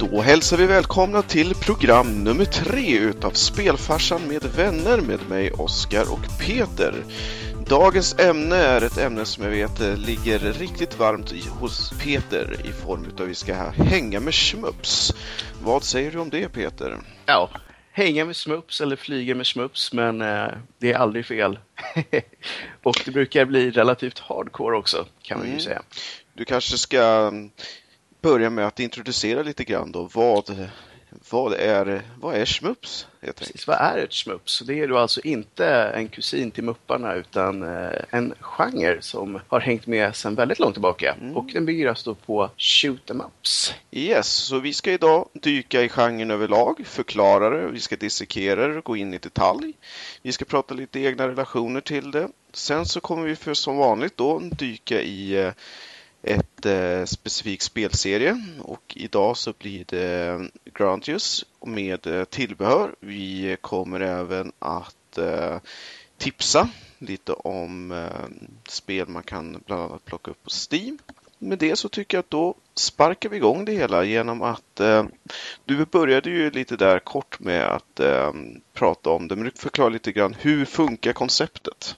Då hälsar vi välkomna till program nummer tre utav Spelfarsan med vänner med mig Oskar och Peter. Dagens ämne är ett ämne som jag vet ligger riktigt varmt hos Peter i form utav vi ska hänga med schmups. Vad säger du om det Peter? Ja, hänga med smups eller flyga med smups, men eh, det är aldrig fel. och det brukar bli relativt hardcore också, kan man ju mm. säga. Du kanske ska mm, börja med att introducera lite grann då. Vad, vad, är, vad är Schmups? Precis, vad är ett Schmups? Det är då alltså inte en kusin till Mupparna utan eh, en genre som har hängt med sedan väldigt långt tillbaka. Mm. Och den bygger alltså på shoot em ups. Yes, så vi ska idag dyka i genren överlag, förklara det, vi ska dissekera det och gå in i detalj. Vi ska prata lite egna relationer till det. Sen så kommer vi för som vanligt då dyka i eh, ett eh, specifik spelserie och idag så blir det Grantius med eh, tillbehör. Vi kommer även att eh, tipsa lite om eh, spel man kan bland annat plocka upp på Steam. Med det så tycker jag att då sparkar vi igång det hela genom att eh, du började ju lite där kort med att eh, prata om det, men du förklarar lite grann hur funkar konceptet?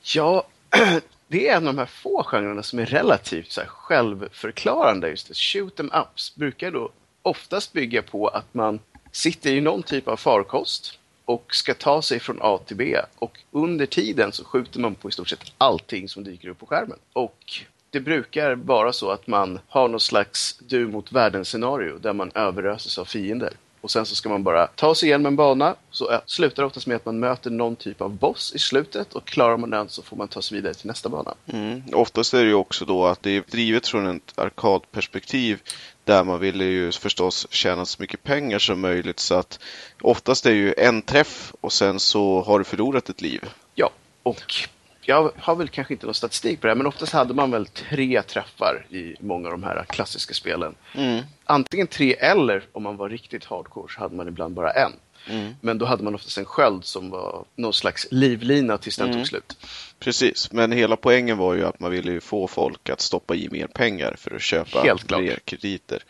Ja, det är en av de här få genrerna som är relativt så här, självförklarande. Just det. Shoot em ups brukar då oftast bygga på att man sitter i någon typ av farkost och ska ta sig från A till B. Och under tiden så skjuter man på i stort sett allting som dyker upp på skärmen. Och det brukar vara så att man har någon slags du mot världen-scenario där man överöses av fiender. Och sen så ska man bara ta sig igenom en bana. Så slutar det oftast med att man möter någon typ av boss i slutet och klarar man den så får man ta sig vidare till nästa bana. Mm. Oftast är det ju också då att det är drivet från ett arkadperspektiv där man vill ju förstås tjäna så mycket pengar som möjligt så att oftast är det ju en träff och sen så har du förlorat ett liv. Ja, och jag har väl kanske inte någon statistik på det här, men oftast hade man väl tre träffar i många av de här klassiska spelen. Mm. Antingen tre eller, om man var riktigt hardcore, så hade man ibland bara en. Mm. Men då hade man oftast en sköld som var någon slags livlina tills den mm. tog slut. Precis, men hela poängen var ju att man ville få folk att stoppa i mer pengar för att köpa fler krediter.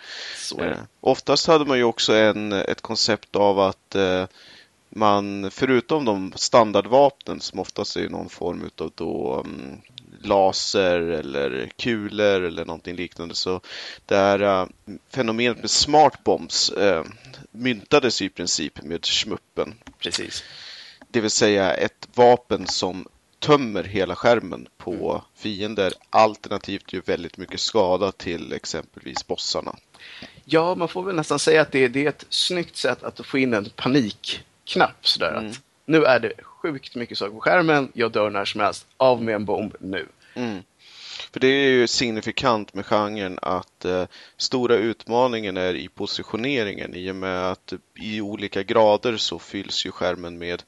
Eh, oftast hade man ju också en, ett koncept av att eh, man, förutom de standardvapnen som oftast är någon form av då um, laser eller kulor eller någonting liknande så det här uh, fenomenet med smart bombs uh, myntades i princip med schmuppen. Precis. Det vill säga ett vapen som tömmer hela skärmen på fiender alternativt gör väldigt mycket skada till exempelvis bossarna. Ja, man får väl nästan säga att det, det är ett snyggt sätt att få in en panik knapp sådär mm. att nu är det sjukt mycket saker på skärmen, jag dör när som helst, av med en bomb nu. Mm. För det är ju signifikant med genren att eh, stora utmaningen är i positioneringen i och med att i olika grader så fylls ju skärmen med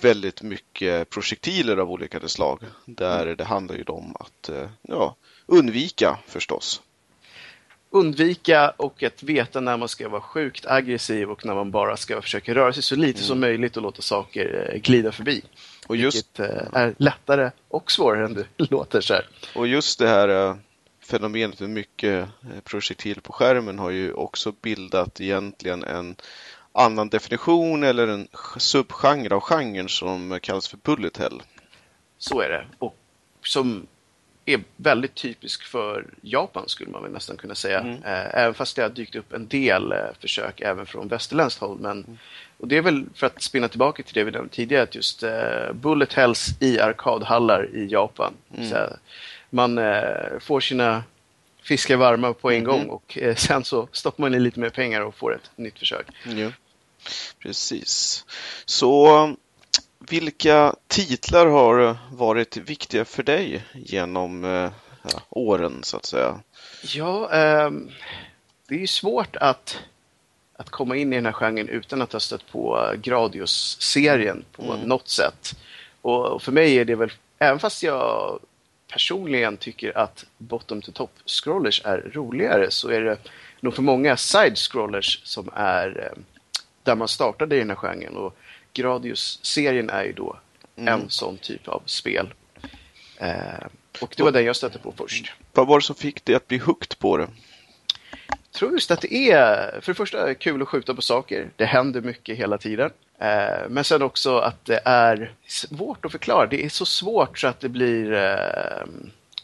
väldigt mycket projektiler av olika slag. Där mm. det handlar ju om att eh, ja, undvika förstås undvika och att veta när man ska vara sjukt aggressiv och när man bara ska försöka röra sig så lite mm. som möjligt och låta saker eh, glida förbi. Och just... Vilket eh, är lättare och svårare än det låter så här. Och just det här eh, fenomenet med mycket projektil på skärmen har ju också bildat egentligen en annan definition eller en subgenre av genren som kallas för bullet hell. Så är det. Och som är väldigt typisk för Japan skulle man väl nästan kunna säga. Mm. Eh, även fast det har dykt upp en del eh, försök även från västerländskt håll. Men, mm. Och det är väl för att spinna tillbaka till det vi nämnde tidigare, att just uh, Bullet Hells i arkadhallar i Japan. Mm. Så, man uh, får sina fiskar varma på en gång och uh, sen så stoppar man i lite mer pengar och får ett nytt försök. Precis. Så vilka titlar har varit viktiga för dig genom eh, ja, åren så att säga? Ja, eh, det är svårt att, att komma in i den här genren utan att ha stött på Gradius-serien på mm. något sätt. Och för mig är det väl, även fast jag personligen tycker att bottom to top scrollers är roligare så är det nog för många side scrollers som är eh, där man startade i den här genren. Och Gradius-serien är ju då mm. en sån typ av spel. Eh, och det var den jag stötte på först. Vad var det som fick dig att bli hooked på det? tror just att det är, för det första, kul att skjuta på saker. Det händer mycket hela tiden. Eh, men sen också att det är svårt att förklara. Det är så svårt så att det blir eh,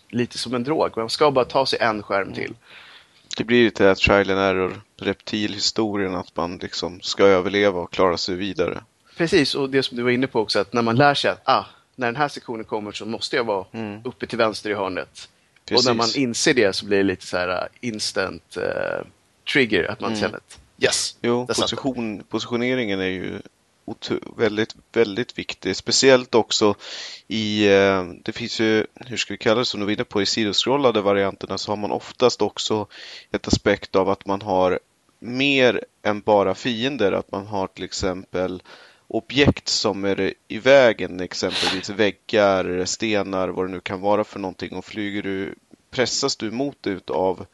lite som en drog. Man ska bara ta sig en skärm till. Det blir lite trial and error, reptilhistorien, att man liksom ska överleva och klara sig vidare. Precis, och det som du var inne på också, att när man lär sig att ah, när den här sektionen kommer så måste jag vara mm. uppe till vänster i hörnet. Precis. Och när man inser det så blir det lite så här uh, instant uh, trigger, att man mm. känner att yes. Jo, position, positioneringen är ju väldigt, väldigt viktig. Speciellt också i, uh, det finns ju, hur ska vi kalla det, som du var inne på, i sidoskrollade varianterna så har man oftast också ett aspekt av att man har mer än bara fiender. Att man har till exempel objekt som är i vägen, exempelvis väggar, stenar, vad det nu kan vara för någonting och flyger du, pressas du emot ut av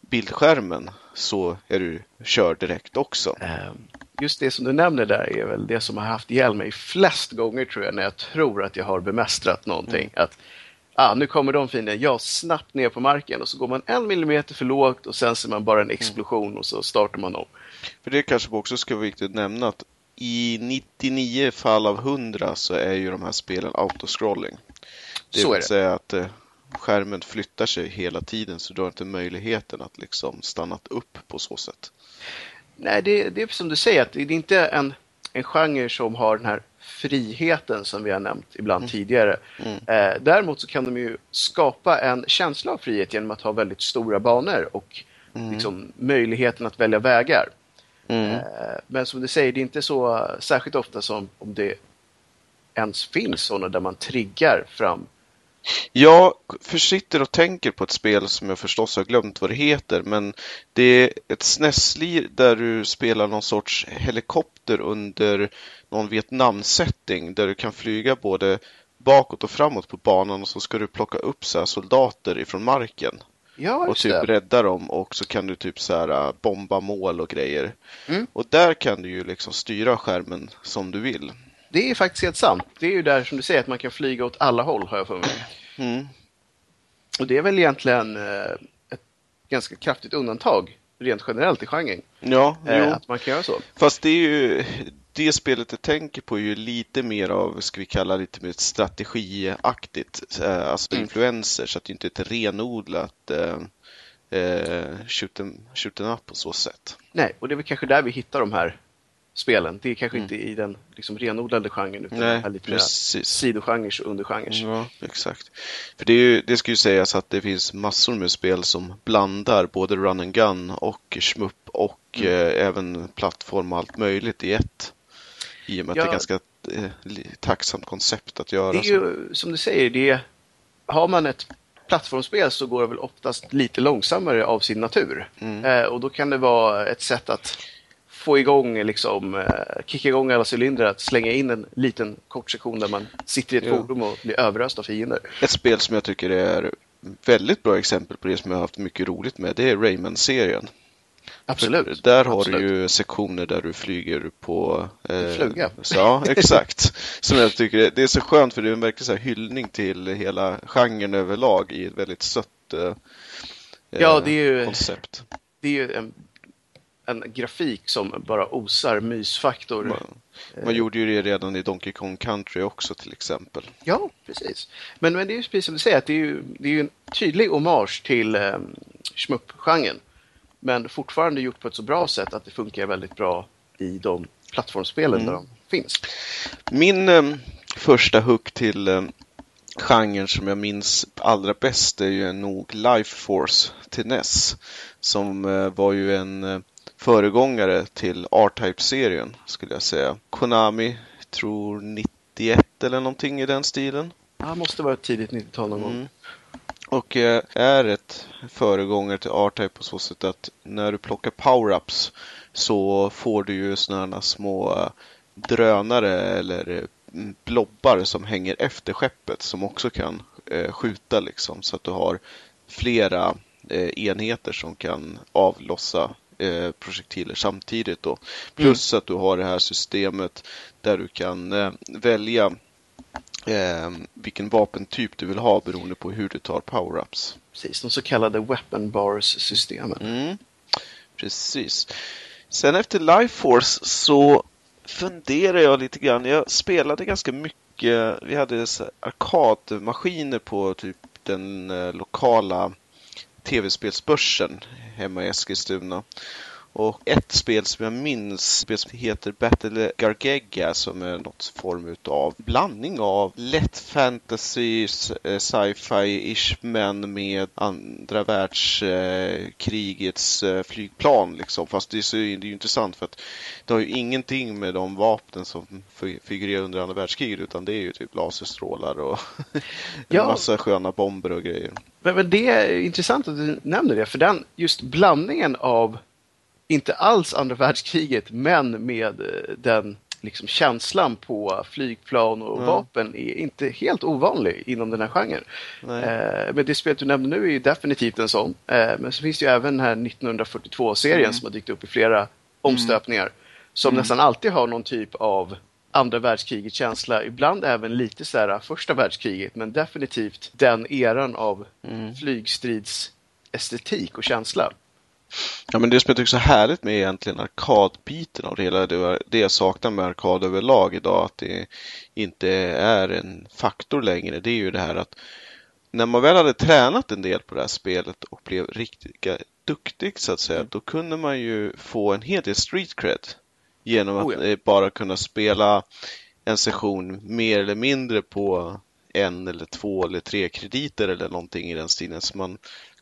bildskärmen så är du körd direkt också. Ehm, just det som du nämner där är väl det som har haft ihjäl mig flest gånger tror jag när jag tror att jag har bemästrat någonting. Mm. Att ah, nu kommer de fienden, jag snabbt ner på marken och så går man en millimeter för lågt och sen ser man bara en explosion mm. och så startar man om. För det kanske också ska vara viktigt att nämna att i 99 fall av 100 så är ju de här spelen autoscrolling. Det så vill säga att eh, skärmen flyttar sig hela tiden så du har inte möjligheten att liksom stanna upp på så sätt. Nej, det, det är som du säger, att det är inte en, en genre som har den här friheten som vi har nämnt ibland mm. tidigare. Mm. Eh, däremot så kan de ju skapa en känsla av frihet genom att ha väldigt stora banor och mm. liksom, möjligheten att välja vägar. Mm. Eh, men som du säger, det är inte så särskilt ofta som om det ens finns sådana där man triggar fram jag försitter och tänker på ett spel som jag förstås har glömt vad det heter, men det är ett SNES-lir där du spelar någon sorts helikopter under någon Vietnam-setting där du kan flyga både bakåt och framåt på banan och så ska du plocka upp så soldater ifrån marken. Ja, och typ det. rädda dem och så kan du typ så här äh, bomba mål och grejer. Mm. Och där kan du ju liksom styra skärmen som du vill. Det är faktiskt helt sant. Det är ju där som du säger att man kan flyga åt alla håll har jag för mig. Mm. Och det är väl egentligen äh, ett ganska kraftigt undantag rent generellt i genren. Ja, eh, Att man kan göra så. Fast det är ju det spelet jag tänker på är ju lite mer av, ska vi kalla lite mer strategiaktigt, eh, alltså mm. influenser, så att det inte är ett renodlat eh, eh, shoot, em, shoot em up på så sätt. Nej, och det är väl kanske där vi hittar de här spelen. Det är kanske mm. inte i den liksom, renodlade genren utan Nej, här lite precis. sidogenres och undergenres. Ja, exakt. För det, är ju, det ska ju sägas att det finns massor med spel som blandar både run and gun och shmup och mm. eh, även plattform och allt möjligt i ett. I och med ja, att det är ganska eh, tacksamt koncept att göra. Det är ju som du säger, det är, har man ett plattformsspel så går det väl oftast lite långsammare av sin natur. Mm. Eh, och då kan det vara ett sätt att få igång, liksom, eh, kicka igång alla cylindrar, att slänga in en liten kort sektion där man sitter i ett fordon och blir överöst av fiender. Ett spel som jag tycker är väldigt bra exempel på det som jag har haft mycket roligt med, det är Rayman-serien. Absolut. Där har Absolut. du ju sektioner där du flyger på... Eh, Fluga. Ja, exakt. som jag tycker det är så skönt för det är en verklig så hyllning till hela genren överlag i ett väldigt sött eh, ja, det är ju, koncept. Det är ju en, en grafik som bara osar mysfaktor. Man, man gjorde ju det redan i Donkey Kong Country också till exempel. Ja, precis. Men, men det är ju precis som du säger, att det är ju, det är ju en tydlig hommage till eh, shmup-genren. Men fortfarande gjort på ett så bra sätt att det funkar väldigt bra i de plattformsspelen mm. där de finns. Min eh, första hook till eh, genren som jag minns allra bäst är ju nog Life Force till NES. Som eh, var ju en eh, föregångare till R-Type-serien skulle jag säga. Konami, tror 91 eller någonting i den stilen. Ja, måste vara tidigt 90-tal någon mm. gång. Och eh, är ett föregångare till R-Type på så sätt att när du plockar power-ups så får du ju sådana små eh, drönare eller mm, blobbar som hänger efter skeppet som också kan eh, skjuta liksom så att du har flera enheter som kan avlossa projektiler samtidigt då. Plus mm. att du har det här systemet där du kan välja eh, vilken vapentyp du vill ha beroende på hur du tar power-ups. Precis, de så kallade weapon bars-systemen. Mm. Precis. Sen efter Life Force så funderar jag lite grann. Jag spelade ganska mycket. Vi hade arkadmaskiner på typ den eh, lokala tv-spelsbörsen hemma i Eskilstuna. Och ett spel som jag minns spel som heter Battle Gargega som är något form av blandning av lätt fantasy, eh, sci-fi-ish men med andra världskrigets eh, flygplan liksom. Fast det är, så, det är ju intressant för att det har ju ingenting med de vapnen som figurerar under andra världskriget utan det är ju typ laserstrålar och en massa sköna bomber och grejer. Men, det är intressant att du nämner det för den just blandningen av inte alls andra världskriget, men med eh, den liksom, känslan på flygplan och ja. vapen är inte helt ovanlig inom den här genren. Eh, men det spelet du nämnde nu är ju definitivt en sån. Eh, men så finns det ju även den här 1942-serien mm. som har dykt upp i flera omstöpningar. Mm. Som mm. nästan alltid har någon typ av andra världskrigets känsla. Ibland även lite så här första världskriget, men definitivt den eran av mm. flygstridsestetik och känsla. Ja, men det som jag tycker är så härligt med egentligen arkadbiten av det hela, det, det jag saknar med arkad överlag idag, att det inte är en faktor längre, det är ju det här att när man väl hade tränat en del på det här spelet och blev riktigt duktig så att säga, mm. då kunde man ju få en hel del street cred genom att oh ja. bara kunna spela en session mer eller mindre på en eller två eller tre krediter eller någonting i den stilen. Så man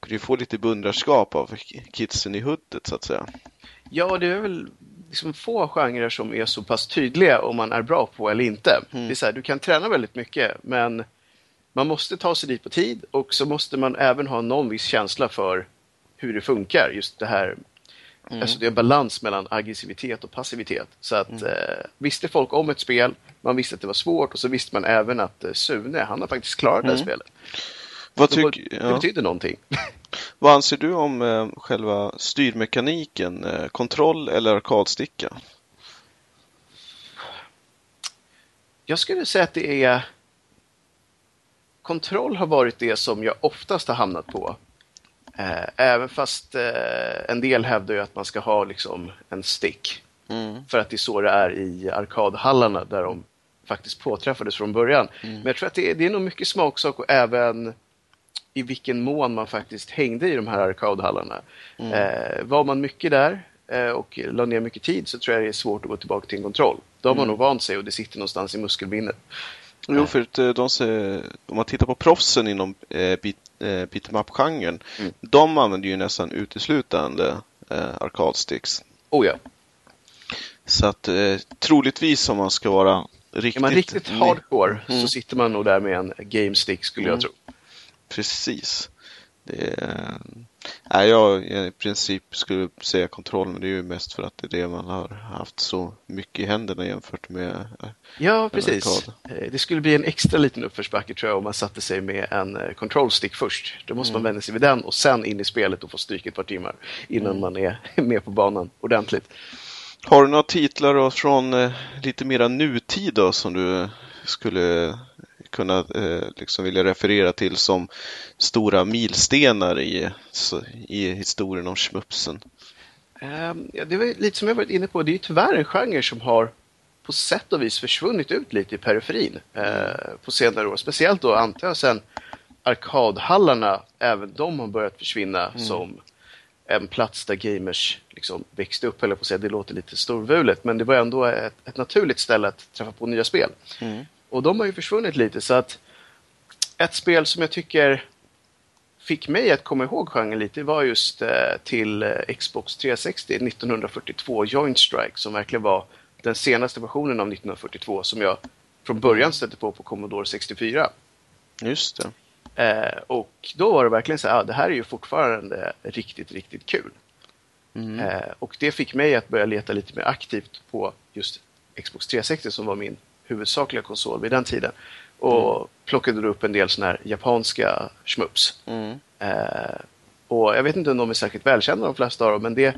kunde ju få lite beundrarskap av kidsen i huddet så att säga. Ja, det är väl liksom få genrer som är så pass tydliga om man är bra på eller inte. Mm. Det är så här, du kan träna väldigt mycket men man måste ta sig dit på tid och så måste man även ha någon viss känsla för hur det funkar. Just det här Mm. Alltså det är balans mellan aggressivitet och passivitet. Så att mm. eh, visste folk om ett spel, man visste att det var svårt och så visste man även att eh, Sune, han har faktiskt klarat mm. det här mm. spelet. Vad tyck, det, ja. det betyder någonting. Vad anser du om eh, själva styrmekaniken? Eh, kontroll eller arkadsticka? Jag skulle säga att det är Kontroll har varit det som jag oftast har hamnat på. Eh, även fast eh, en del hävdar ju att man ska ha liksom en stick. Mm. För att det är så det är i arkadhallarna där de faktiskt påträffades från början. Mm. Men jag tror att det är, det är nog mycket smaksak och även i vilken mån man faktiskt hängde i de här arkadhallarna. Mm. Eh, var man mycket där eh, och la ner mycket tid så tror jag det är svårt att gå tillbaka till en kontroll. Då har man mm. nog vant sig och det sitter någonstans i muskelminnet. Jo, för att eh, de, om man tittar på proffsen inom eh, beat, eh, beat'em-up-genren, mm. de använder ju nästan uteslutande eh, arkadsticks. Oh ja. Så att eh, troligtvis om man ska vara riktigt... Är man riktigt hardcore mm. så sitter man nog där med en game stick skulle mm. jag tro. Precis. Det är, nej, jag i princip skulle säga kontroll, men det är ju mest för att det är det man har haft så mycket i händerna jämfört med Ja, precis. Eh, det skulle bli en extra liten uppförsbacke tror jag om man satte sig med en eh, kontrollstick först. Då måste mm. man vända sig vid den och sen in i spelet och få stryk ett par timmar innan mm. man är med på banan ordentligt. Har du några titlar från eh, lite mera nutid då, som du skulle kunna eh, liksom vilja referera till som stora milstenar i, i historien om schmupsen? Um, ja, det var lite som jag varit inne på, det är tyvärr en genre som har på sätt och vis försvunnit ut lite i periferin eh, på senare år. Speciellt då antar jag sen arkadhallarna, även de har börjat försvinna mm. som en plats där gamers liksom växte upp, eller på att säga, det låter lite storvulet, men det var ändå ett, ett naturligt ställe att träffa på nya spel. Mm. Och de har ju försvunnit lite så att ett spel som jag tycker fick mig att komma ihåg genren lite var just eh, till eh, Xbox 360 1942 Joint Strike som verkligen var den senaste versionen av 1942 som jag från början stötte på på Commodore 64. Just det. Eh, och då var det verkligen så här, ah, det här är ju fortfarande riktigt, riktigt kul. Mm. Eh, och det fick mig att börja leta lite mer aktivt på just Xbox 360 som var min huvudsakliga konsol vid den tiden. Och mm. plockade upp en del sådana här japanska schmups. Mm. Eh, och jag vet inte om de är särskilt välkända de flesta av dem, men det,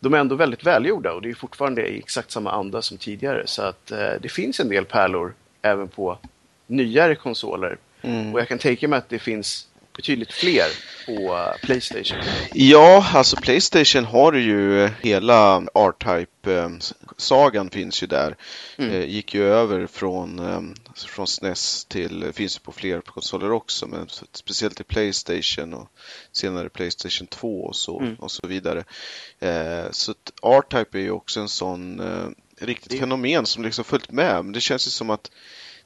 de är ändå väldigt välgjorda och det är fortfarande i exakt samma anda som tidigare. Så att eh, det finns en del pärlor även på nyare konsoler. Mm. Och jag kan tänka mig att det finns betydligt fler på Playstation. Ja, alltså Playstation har ju hela R-Type-sagan finns ju där. Mm. Eh, gick ju över från, eh, från SNES till, finns ju på fler konsoler också, men speciellt till Playstation och senare Playstation 2 och så, mm. och så vidare. Eh, så R-Type är ju också en sån riktigt det... fenomen som liksom följt med. Men det känns ju som att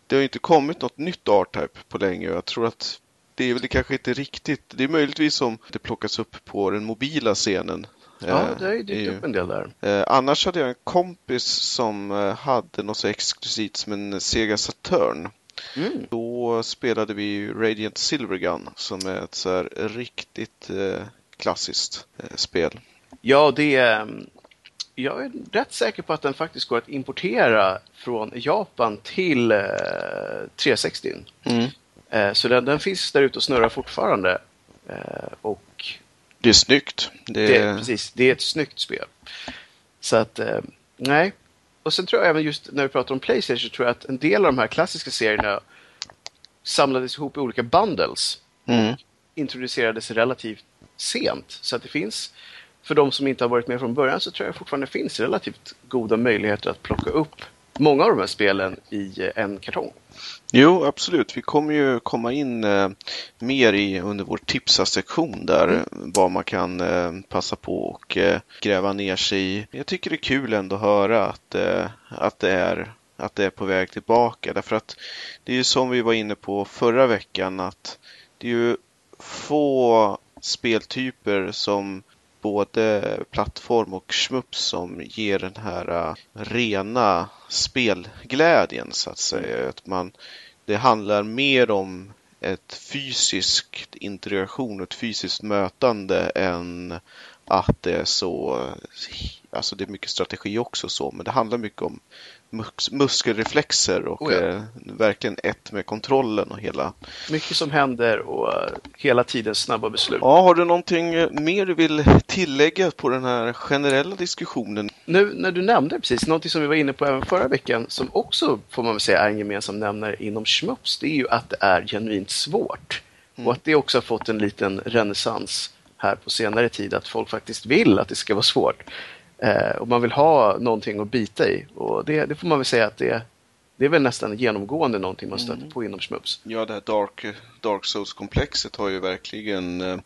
det har inte kommit något nytt R-Type på länge och jag tror att det är väl kanske inte riktigt. Det är möjligtvis som det plockas upp på den mobila scenen. Ja, eh, det har ju dykt upp en del där. Eh, annars hade jag en kompis som eh, hade något så exklusivt som en Sega Saturn. Mm. Då spelade vi Radiant Silvergun som är ett så här riktigt klassiskt spel. Ja, det är... Jag är rätt säker på att den faktiskt går att importera från Japan till eh, 360. Mm. Eh, så den, den finns där ute och snurrar fortfarande. Eh, och det är snyggt. Det... Det, precis, det är ett snyggt spel. Så att, eh, nej. Och sen tror jag även just när vi pratar om Playstation tror jag att en del av de här klassiska serierna samlades ihop i olika bundles. Mm. Introducerades relativt sent. Så att det finns, för de som inte har varit med från början så tror jag fortfarande finns relativt goda möjligheter att plocka upp många av de här spelen i en kartong. Jo, absolut. Vi kommer ju komma in eh, mer i under vår tipsa-sektion där mm. vad man kan eh, passa på och eh, gräva ner sig i. Jag tycker det är kul ändå att höra att, eh, att, det är, att det är på väg tillbaka därför att det är ju som vi var inne på förra veckan att det är ju få speltyper som både plattform och smups som ger den här äh, rena spelglädjen så att säga. Att man, det handlar mer om ett fysiskt interaktion, ett fysiskt mötande än att det är så, alltså det är mycket strategi också så, men det handlar mycket om muskelreflexer och oh ja. eh, verkligen ett med kontrollen och hela. Mycket som händer och uh, hela tiden snabba beslut. Ja, har du någonting eh, mer du vill tillägga på den här generella diskussionen? Nu när du nämnde precis, någonting som vi var inne på även förra veckan som också får man väl säga är en gemensam nämnare inom Schmups, det är ju att det är genuint svårt. Mm. Och att det också har fått en liten renässans här på senare tid, att folk faktiskt vill att det ska vara svårt. Eh, och man vill ha någonting att bita i. Och det, det får man väl säga att det, det är väl nästan genomgående någonting man stöter mm. på inom Schmups. Ja, det här Dark, Dark Souls-komplexet har ju verkligen eh,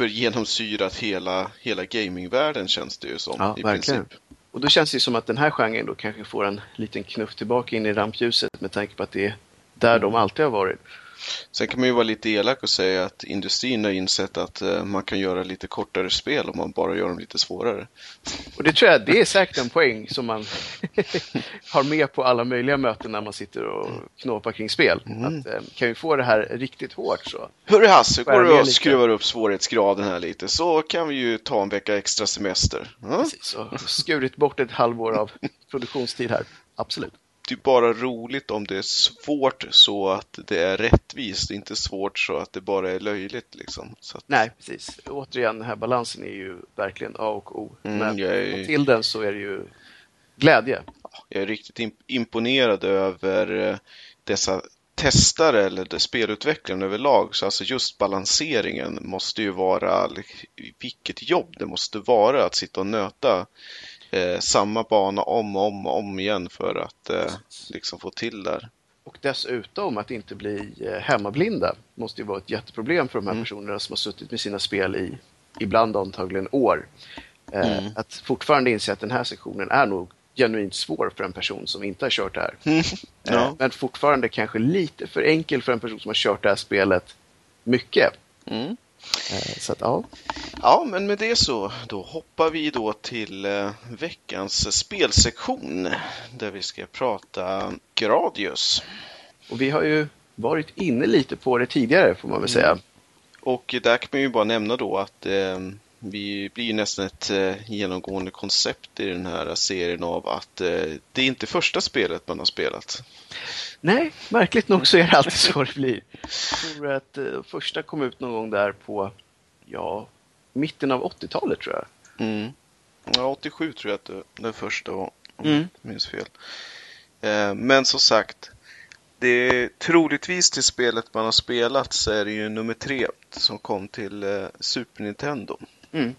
genomsyrat hela, hela gamingvärlden känns det ju som. Ja, i verkligen. Princip. Och då känns det som att den här genren då kanske får en liten knuff tillbaka in i rampljuset med tanke på att det är där mm. de alltid har varit. Sen kan man ju vara lite elak och säga att industrin har insett att uh, man kan göra lite kortare spel om man bara gör dem lite svårare. Och det tror jag, det är säkert en poäng som man har med på alla möjliga möten när man sitter och knåpar kring spel. Mm. Att, uh, kan vi få det här riktigt hårt så... Hörru Hasse, går du och skruvar upp svårighetsgraden här lite så kan vi ju ta en vecka extra semester. Mm? Precis, och skurit bort ett halvår av produktionstid här. Absolut det är bara roligt om det är svårt så att det är rättvist, inte svårt så att det bara är löjligt. Liksom. Att... Nej, precis. Återigen, den här balansen är ju verkligen A och O. Mm, Men är... till den så är det ju glädje. Jag är riktigt imponerad över eh, dessa testare eller spelutvecklaren överlag. Så alltså just balanseringen måste ju vara vilket jobb det måste vara att sitta och nöta eh, samma bana om och om, om igen för att eh, liksom få till där. Och dessutom att inte bli eh, hemmablinda måste ju vara ett jätteproblem för de här mm. personerna som har suttit med sina spel i ibland antagligen år. Eh, mm. Att fortfarande inse att den här sektionen är nog genuint svår för en person som inte har kört det här. Mm. Ja. Men fortfarande kanske lite för enkel för en person som har kört det här spelet mycket. Mm. Eh, så att, ja. ja, men med det så då hoppar vi då till eh, veckans spelsektion där vi ska prata Gradius. Och vi har ju varit inne lite på det tidigare får man väl säga. Mm. Och där kan man ju bara nämna då att eh, vi blir nästan ett eh, genomgående koncept i den här serien av att eh, det är inte första spelet man har spelat. Nej, märkligt nog så är det alltid så det blir. Jag tror att eh, första kom ut någon gång där på, ja, mitten av 80-talet tror jag. Mm. Ja, 87 tror jag att det, det första var, om mm. jag minns fel. Men som sagt, det är troligtvis till spelet man har spelat så är det ju nummer tre som kom till eh, Super Nintendo. Mm.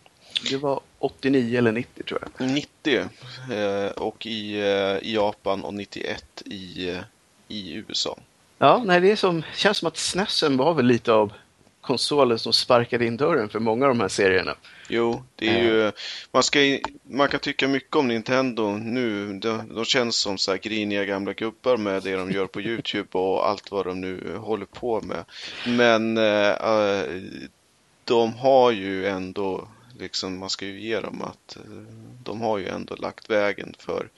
Det var 89 eller 90 tror jag. 90 eh, och i, eh, i Japan och 91 i, eh, i USA. Ja, nej, det är som, känns som att SNESen var väl lite av konsolen som sparkade in dörren för många av de här serierna. Jo, det är ju, man, ska, man kan tycka mycket om Nintendo nu. De, de känns som så här griniga gamla gubbar med det de gör på Youtube och allt vad de nu håller på med. Men äh, de har ju ändå, liksom, man ska ju ge dem att eh, de har ju ändå lagt vägen för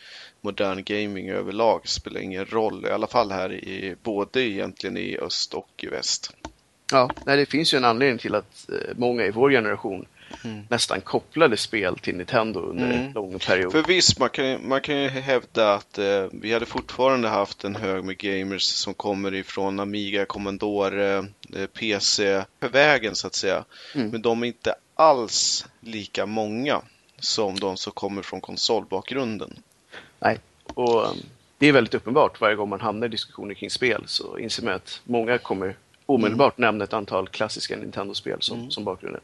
modern gaming överlag. Det Spelar ingen roll, i alla fall här i både egentligen i öst och i väst. Ja, nej, det finns ju en anledning till att många i vår generation mm. nästan kopplade spel till Nintendo under mm. en lång period. För visst, man kan, man kan ju hävda att eh, vi hade fortfarande haft en hög med gamers som kommer ifrån Amiga, Commodore, eh, PC, för vägen så att säga. Mm. Men de är inte alls lika många som de som kommer från konsolbakgrunden. Nej, och um, det är väldigt uppenbart varje gång man hamnar i diskussioner kring spel så inser man att många kommer omedelbart mm. nämna ett antal klassiska Nintendo-spel som, mm. som bakgrunder.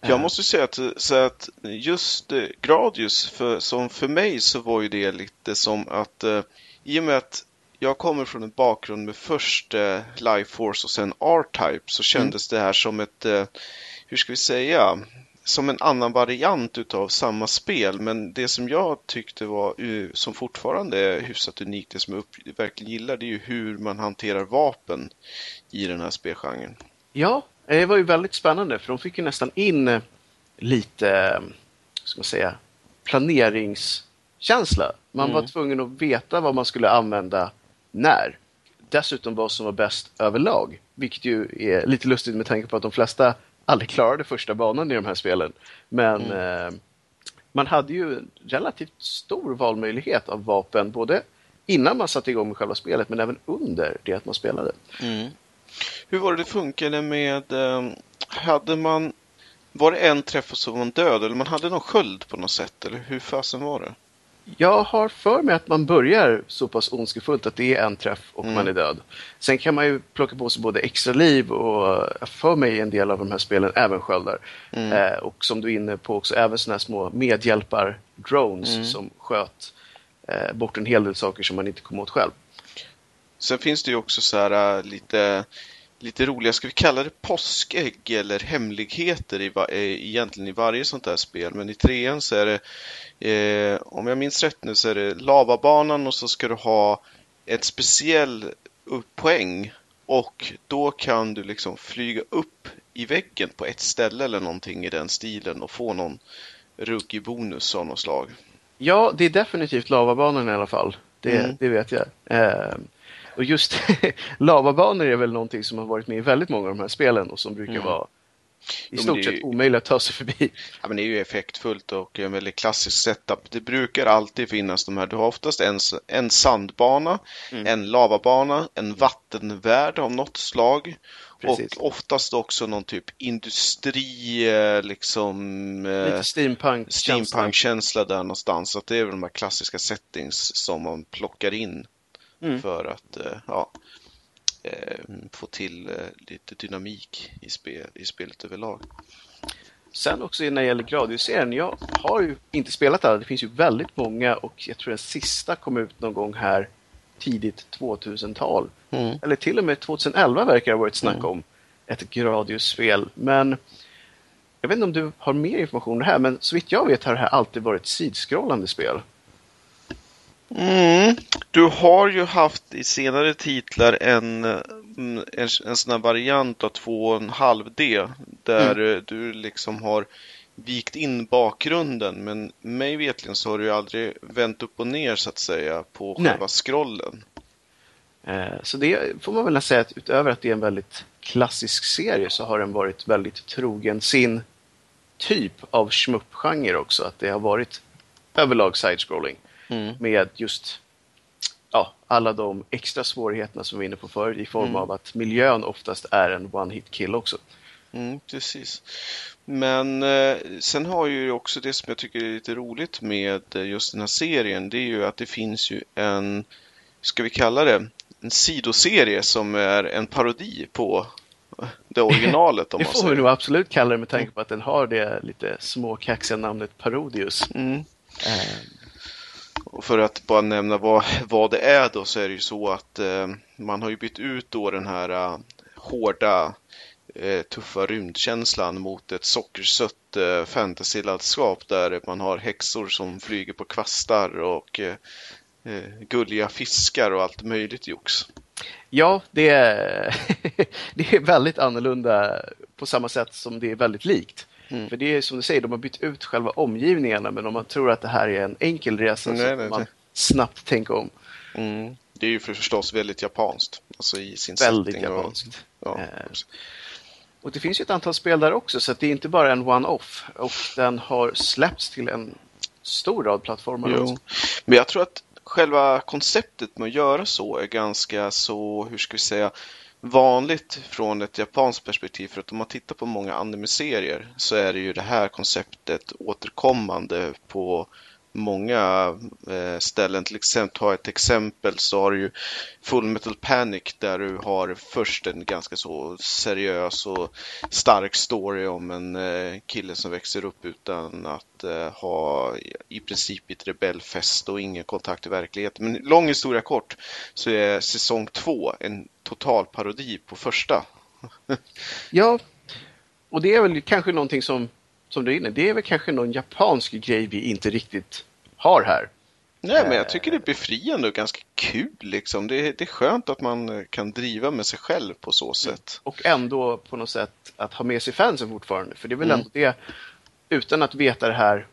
Jag eh. måste säga att, så att just eh, Gradius, för, som för mig så var ju det lite som att eh, i och med att jag kommer från en bakgrund med först eh, Life Force och sen R-Type så kändes mm. det här som ett, eh, hur ska vi säga, som en annan variant utav samma spel. Men det som jag tyckte var, som fortfarande är hyfsat unikt, det som jag verkligen gillar, det är ju hur man hanterar vapen i den här spelgenren. Ja, det var ju väldigt spännande för de fick ju nästan in lite, ska man säga, planeringskänsla. Man mm. var tvungen att veta vad man skulle använda när. Dessutom vad som var bäst överlag. Vilket ju är lite lustigt med tanke på att de flesta aldrig klarade första banan i de här spelen. Men mm. eh, man hade ju relativt stor valmöjlighet av vapen både innan man satte igång med själva spelet men även under det att man spelade. Mm. Hur var det det funkade med, eh, hade man, var det en träff och så var man död eller man hade någon sköld på något sätt eller hur fasen var det? Jag har för mig att man börjar så pass ondskefullt att det är en träff och mm. man är död. Sen kan man ju plocka på sig både extra liv och för mig en del av de här spelen även sköldar. Mm. Eh, och som du är inne på också även sådana här små medhjälpar-drones mm. som sköt eh, bort en hel del saker som man inte kom åt själv. Sen finns det ju också så här äh, lite lite roliga, ska vi kalla det påskägg eller hemligheter i, egentligen i varje sånt här spel. Men i trean så är det, eh, om jag minns rätt nu, så är det lavabanan och så ska du ha ett speciell poäng och då kan du liksom flyga upp i väggen på ett ställe eller någonting i den stilen och få någon ruggig bonus av något slag. Ja, det är definitivt lavabanan i alla fall. Det, mm. det vet jag. Eh, och just lavabanor är väl någonting som har varit med i väldigt många av de här spelen och som brukar mm. vara i stort sett ju... omöjliga att ta sig förbi. Ja, men det är ju effektfullt och en väldigt klassisk setup. Det brukar alltid finnas de här. Du har oftast en, en sandbana, mm. en lavabana, en vattenvärld av något slag. Precis. Och oftast också någon typ industri, eh, liksom... Eh, Lite steampunk Steampunk-känsla där någonstans. Så det är väl de här klassiska settings som man plockar in mm. för att eh, ja, eh, få till eh, lite dynamik i, spel, i spelet överlag. Sen också när det gäller Gradius-serien, jag har ju inte spelat alla. Det finns ju väldigt många och jag tror den sista kom ut någon gång här tidigt 2000-tal. Mm. Eller till och med 2011 verkar det ha varit snack mm. om ett Gradius-spel. Men jag vet inte om du har mer information om det här, men så vitt jag vet har det här alltid varit sidskrollande spel. Mm. Du har ju haft i senare titlar en, mm, en, en sån här variant av 2,5D där mm. du liksom har vikt in bakgrunden men mig vetligen så har du aldrig vänt upp och ner så att säga på Nej. själva scrollen. Eh, så det får man väl säga att utöver att det är en väldigt klassisk serie så har den varit väldigt trogen sin typ av shmup-genre också. Att det har varit överlag side-scrolling. Mm. Med just ja, alla de extra svårigheterna som vi var inne på förr i form mm. av att miljön oftast är en one-hit kill också. Mm, precis. Men eh, sen har ju också det som jag tycker är lite roligt med eh, just den här serien, det är ju att det finns ju en, ska vi kalla det, en sidoserie som är en parodi på det originalet om Det man får vi säger. nog absolut kalla det med tanke på att den har det lite småkaxiga namnet Parodius. Mm. Och för att bara nämna vad, vad det är då så är det ju så att eh, man har ju bytt ut då den här eh, hårda eh, tuffa rymdkänslan mot ett sockersött eh, fantasylandskap där man har häxor som flyger på kvastar och eh, eh gulliga fiskar och allt möjligt jox. Ja, det är, det är väldigt annorlunda på samma sätt som det är väldigt likt. Mm. För det är som du säger, de har bytt ut själva omgivningarna men om man tror att det här är en enkel resa Nej, så nej, får man nej. snabbt tänka om. Mm. Det är ju för förstås väldigt japanskt. Alltså i sin Väldigt setting och- japanskt. Ja. Eh, Och det finns ju ett antal spel där också så att det är inte bara en one-off och den har släppts till en stor rad plattformar. Jo. Men jag tror att själva konceptet med att göra så är ganska så, hur ska vi säga, vanligt från ett japanskt perspektiv. För att om man tittar på många anime-serier så är det ju det här konceptet återkommande på många eh, ställen. Till exempel, ta ett exempel så har du ju Full Metal Panic där du har först en ganska så seriös och stark story om en eh, kille som växer upp utan att eh, ha i- i princip ett rebellfäste och ingen kontakt i verkligheten. Men lång historia kort så är säsong två en total parodi på första. Ja, och det är väl kanske någonting som, som du är inne det är väl kanske någon japansk grej vi inte riktigt har här. Nej, men jag tycker det är befriande och ganska kul liksom. Det är, det är skönt att man eh, kan driva med sig själv på så sätt. Och ändå på något sätt att ha med sig fansen fortfarande. För det är väl Mm. ändå det, utan att veta det här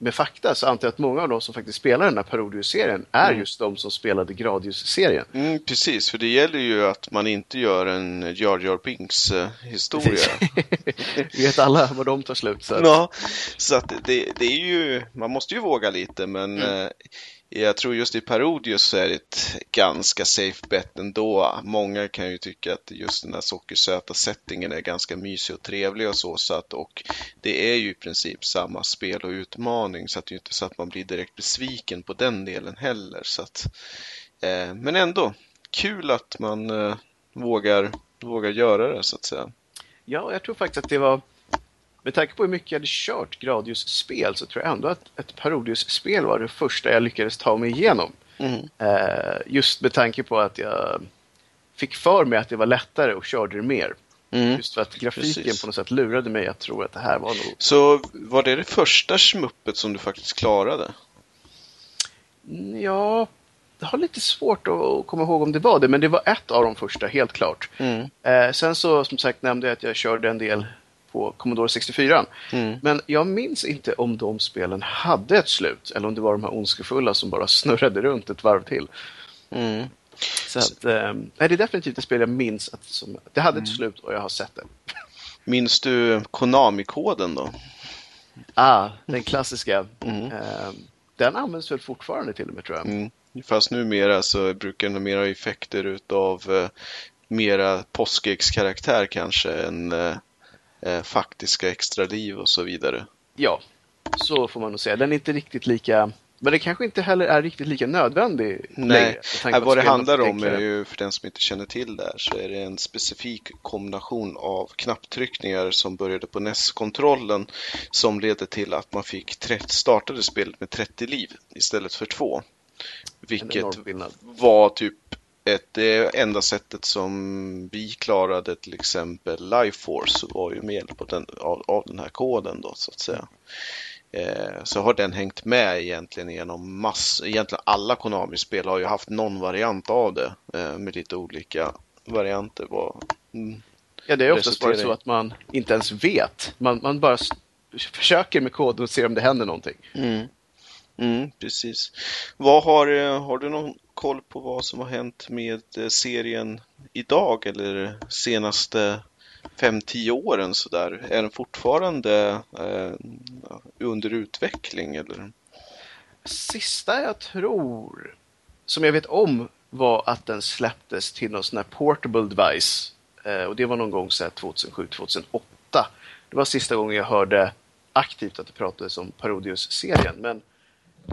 med fakta så antar jag att många av de som faktiskt spelar den här Parodius-serien är Mm. just de som spelade Gradius-serien. Mm, precis, för det gäller ju att man inte gör en Jar Jar Binks eh, historia. Vi vet alla var de tar slut. Så att, Ja, så att det, det är ju, man måste ju våga lite men Mm jag tror just i Parodius så är det ett ganska safe bet ändå. Många kan ju tycka att just den här sockersöta settingen är ganska mysig och trevlig och så, så att och det är ju i princip samma spel och utmaning så att det är ju inte så att man blir direkt besviken på den delen heller. Så att, eh, men ändå, kul att man eh, vågar, vågar göra det så att säga. Ja, jag tror faktiskt att det var... Med tanke på hur mycket jag hade kört Gradius-spel så tror jag ändå att ett Parodius-spel var det första jag lyckades ta mig igenom. Mm. Eh, just med tanke på att jag fick för mig att det var lättare och körde det mer. Mm. Just för att grafiken Precis. på något sätt lurade mig att tro att det här var nog... Så var det det första smuppet som du faktiskt klarade? Ja, jag har lite svårt att komma ihåg om det var det, men det var ett av de första, helt klart. Mm. Eh, sen så, som sagt, nämnde jag att jag körde en del på Commodore 64. Mm. Men jag minns inte om de spelen hade ett slut, eller om det var de här ondskefulla som bara snurrade runt ett varv till. Mm. Så att, eh, det är definitivt ett spel jag minns att som, det hade ett slut och jag har sett det. Minns du Konami-koden då? Ah, den klassiska. Mm. Eh, den används väl fortfarande till och med, tror jag. Mm. Fast numera så brukar den mera effekter utav eh, mera påskäggskaraktär kanske än eh, eh, faktiska extraliv och så vidare. Ja, så får man nog säga. Den är inte riktigt lika... Men det kanske inte heller är riktigt lika nödvändig Nej, längre, vad det handlar om är ju, för den som inte känner till det här, så är det en specifik kombination av knapptryckningar som började på NES-kontrollen som ledde till att man fick 30, startade spelet med 30 liv istället för två. en Vilket enorm skillnad. var typ ett, det enda sättet som vi klarade till exempel Life Force var ju med hjälp av den, av, av den här koden då så att säga. Eh, så har den hängt med egentligen genom mass, egentligen alla Konami-spel har ju haft någon variant av det eh, med lite olika varianter. Vad, mm, Ja, det är oftast bara så att man inte ens vet. Man, man bara försöker med koden och ser om det händer någonting. Mm. Mm, precis. Vad har, eh, har du någon koll på vad som har hänt med eh, serien idag eller senaste 5-10 åren sådär? Är den fortfarande eh, under utveckling eller? Sista jag tror, som jag vet om, var att den släpptes till någon sån här portable device. Eh, och det var någon gång 2007-2008. Det var sista gången jag hörde aktivt att det pratades om Parodius-serien. Men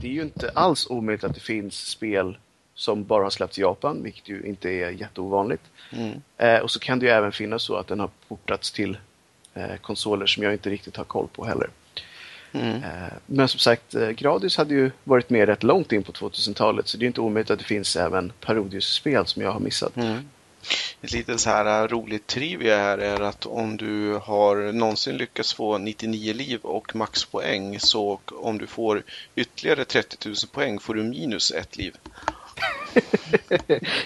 det är ju inte alls omöjligt att det finns spel som bara har släppts i Japan, vilket ju inte är jätteovanligt. Mm. Eh, och så kan det ju även finnas så att den har portats till eh, konsoler som jag inte riktigt har koll på heller. Mm. Eh, men som sagt, eh, Gradius hade ju varit med rätt långt in på 2000-talet så det är inte omöjligt att det finns även Parodius-spel som jag har missat. Mm. Ett litet så här äh, roligt trivia här är att om du har någonsin lyckats få 99 liv och maxpoäng så om du får ytterligare 30 000 poäng får du minus ett liv.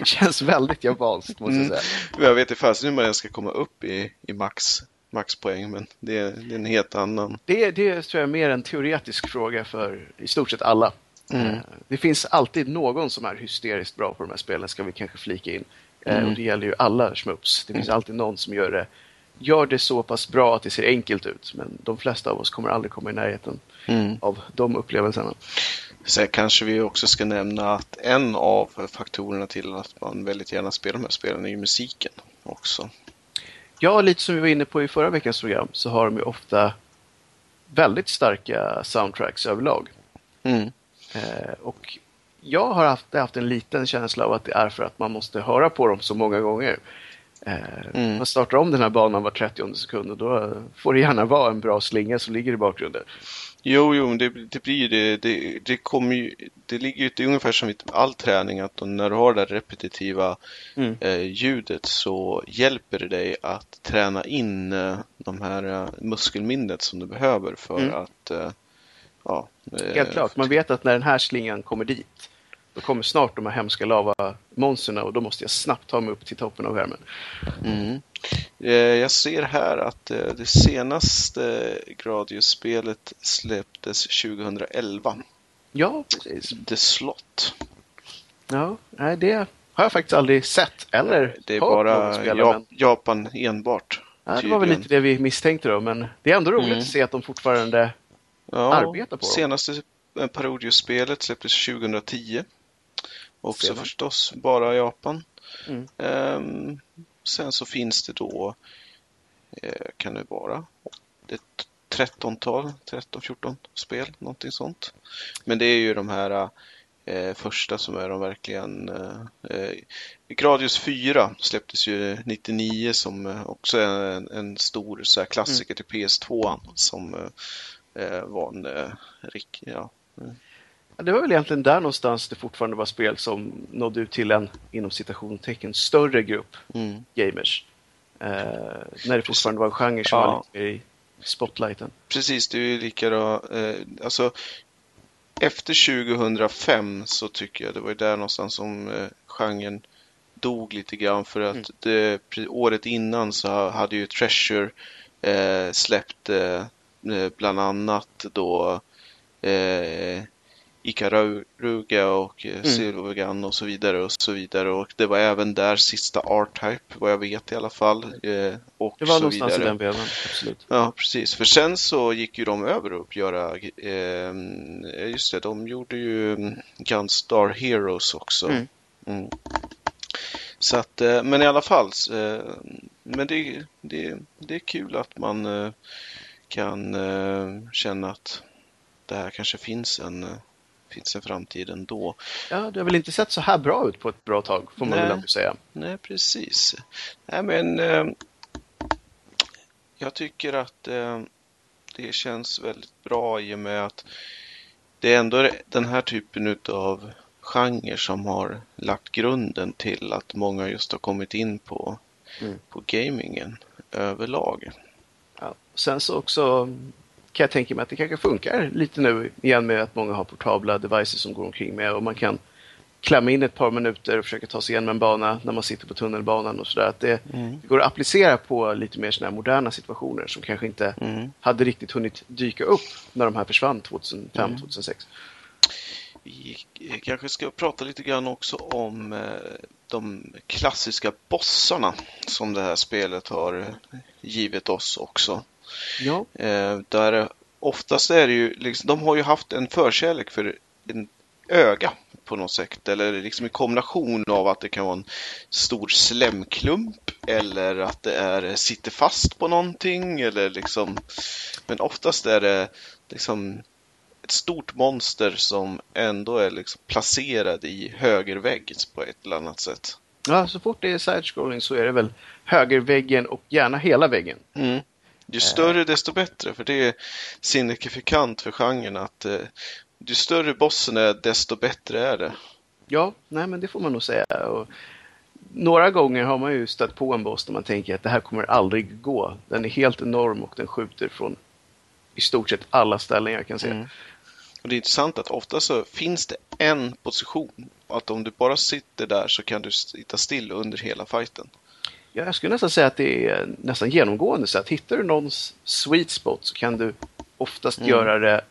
Känns väldigt japanskt måste jag Mm. säga. Jag vet inte hur man ens ska komma upp i, i max, maxpoäng men det är, det är en helt annan. Det, det tror jag är mer en teoretisk fråga för i stort sett alla. Mm. Eh, Det finns alltid någon som är hysteriskt bra på de här spelen, ska vi kanske flika in. Eh, Mm. Och det gäller ju alla schmups. Det finns alltid någon som gör det, gör det så pass bra att det ser enkelt ut. Men de flesta av oss kommer aldrig komma i närheten Mm. av de upplevelserna. Sen kanske vi också ska nämna att en av faktorerna till att man väldigt gärna spelar de här spelen är ju musiken också. Ja, lite som vi var inne på i förra veckans program så har de ju ofta väldigt starka soundtracks överlag. Mm. Eh, och jag har haft, haft en liten känsla av att det är för att man måste höra på dem så många gånger. Eh, Mm. Man startar om den här banan var 30 sekund och då får det gärna vara en bra slinga som ligger i bakgrunden. Jo, jo, det, det blir ju det. Det, det kommer ju, det ligger ju, det är ungefär som i all träning att när du har det repetitiva Mm. eh, ljudet så hjälper det dig att träna in eh, de här eh, muskelminnet som du behöver för Mm. att eh, ja, eh, Helt klart, man vet att när den här slingan kommer dit då kommer snart de här hemska lavamonstren och då måste jag snabbt ta mig upp till toppen av skärmen. Mm. Eh, Jag ser här att eh, det senaste Gradius-spelet släpptes 2011. Ja, precis. The Slot. Ja, nej, det har jag faktiskt aldrig sett eller Det är bara spela. Ja- men- Japan enbart. Ja, det var väl lite det vi misstänkte då, men det är ändå roligt Mm. att se att de fortfarande... Ja, arbeta på dem. Senaste eh, Parodius-spelet släpptes 2010. Också Ser man. förstås bara Japan. Mm. Ehm, sen så finns det då, eh, kan det vara, ett 13-tal, 13-14 spel, någonting sånt. Men det är ju de här eh, första som är de verkligen eh, eh, Gradius 4 släpptes ju 99 som eh, också är en, en stor så här, klassiker till PS2 som eh, eh, var en eh, rik, Ja, Det var väl egentligen där någonstans det fortfarande var spel som nådde ut till en, inom citationstecken, större grupp mm, gamers. Eh, när det fortfarande var en genre som Ja. var lite mer i spotlighten. Precis, det är ju likadant. Eh, alltså, efter 2005 så tycker jag det var där någonstans som eh, genren dog lite grann för att Mm. det, året innan så hade ju Treasure eh, släppt eh, eh, bland annat då eh, Ikaruga och eh, Mm. Silvergun och så vidare och så vidare och det var även där sista R-Type vad jag vet i alla fall eh, och Det var så någonstans vidare. i den vevan, absolut. Ja, precis. För sen så gick ju de över och göra, eh, just det, de gjorde ju Gunstar Heroes också. Mm. Mm. Så att, eh, men i alla fall, men det, det, det är kul att man kan känna att det här kanske finns en, finns en framtid ändå. Ja, det har väl inte sett så här bra ut på ett bra tag, får man väl säga. Nej, precis. Nej, men eh, jag tycker att eh, det känns väldigt bra i och med att det är ändå den här typen av genre som har lagt grunden till att många just har kommit in på, Mm. på gamingen överlag. Ja. Sen så också kan jag tänka mig att det kanske funkar lite nu igen med att många har portabla devices som går omkring med och man kan klämma in ett par minuter och försöka ta sig igenom en bana när man sitter på tunnelbanan och sådär. Att det, Mm. det går att applicera på lite mer sådana här moderna situationer som kanske inte Mm. hade riktigt hunnit dyka upp när de här försvann 2005-2006. Vi kanske ska prata lite grann också om eh, de klassiska bossarna som det här spelet har eh, givit oss också. Ja. Eh, där oftast är det ju, liksom, de har ju haft en förkärlek för en öga på något sätt. Eller liksom en kombination av att det kan vara en stor slemklump eller att det är, sitter fast på någonting. Eller liksom, men oftast är det liksom ett stort monster som ändå är liksom placerad i högervägg på ett eller annat sätt. Ja, så fort det är side-scrolling så är det väl högerväggen och gärna hela väggen. Mm. Ju större desto bättre, för det är signifikant för genren att eh, ju större bossen är desto bättre är det. Ja, nej men det får man nog säga. Och några gånger har man ju stött på en boss där man tänker att det här kommer aldrig gå. Den är helt enorm och den skjuter från i stort sett alla ställen jag kan se. Mm. Och Det är intressant att ofta så finns det en position. Att om du bara sitter där så kan du sitta still under hela fighten. Ja, jag skulle nästan säga att det är nästan genomgående. Så att hittar du någons sweet spot så kan du oftast mm. göra det